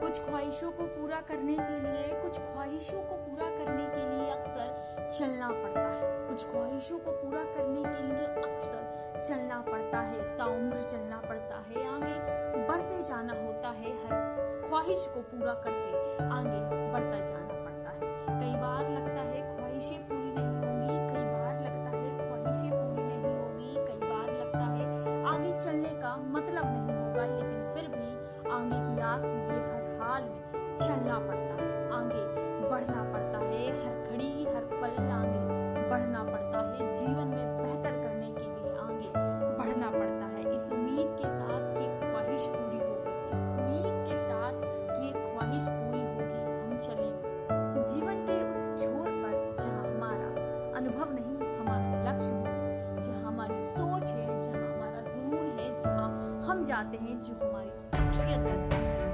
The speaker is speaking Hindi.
कुछ ख्वाहिशों को पूरा करने के लिए, कुछ ख्वाहिशों को पूरा करने के लिए अक्सर चलना पड़ता है। कुछ ख्वाहिशों को पूरा करने के लिए अक्सर चलना पड़ता है ताउम्र चलना पड़ता है, आगे बढ़ते जाना होता है, हर ख्वाहिश को पूरा करके आगे बढ़ता जाना पड़ता है। कई बार लगता है ख्वाहिशें पूरी नहीं होंगी, कई बार लगता है ख्वाहिशें पूरी नहीं होगी, कई बार लगता है आगे चलने का मतलब नहीं होगा, लेकिन फिर भी आगे की आस लिए हर हाल में चलना पड़ता है आगे बढ़ना पड़ता है, हर घड़ी, हर पल आगे बढ़ना पड़ता है, जीवन में बेहतर करने के लिए आगे बढ़ना पड़ता है। इस उम्मीद के साथ कि ख्वाहिश पूरी होगी, इस उम्मीद के साथ कि एक ख्वाहिश पूरी होगी, हम चलेंगे। जीवन के उस छोर पर जहाँ हमारा अनुभव नहीं, हमारा लक्ष्य नहीं, जहाँ हमारी सोच है, जहाँ हमारा जुनून है, जहाँ हम जाते हैं, जो हमारी शख्सियत दर्शाती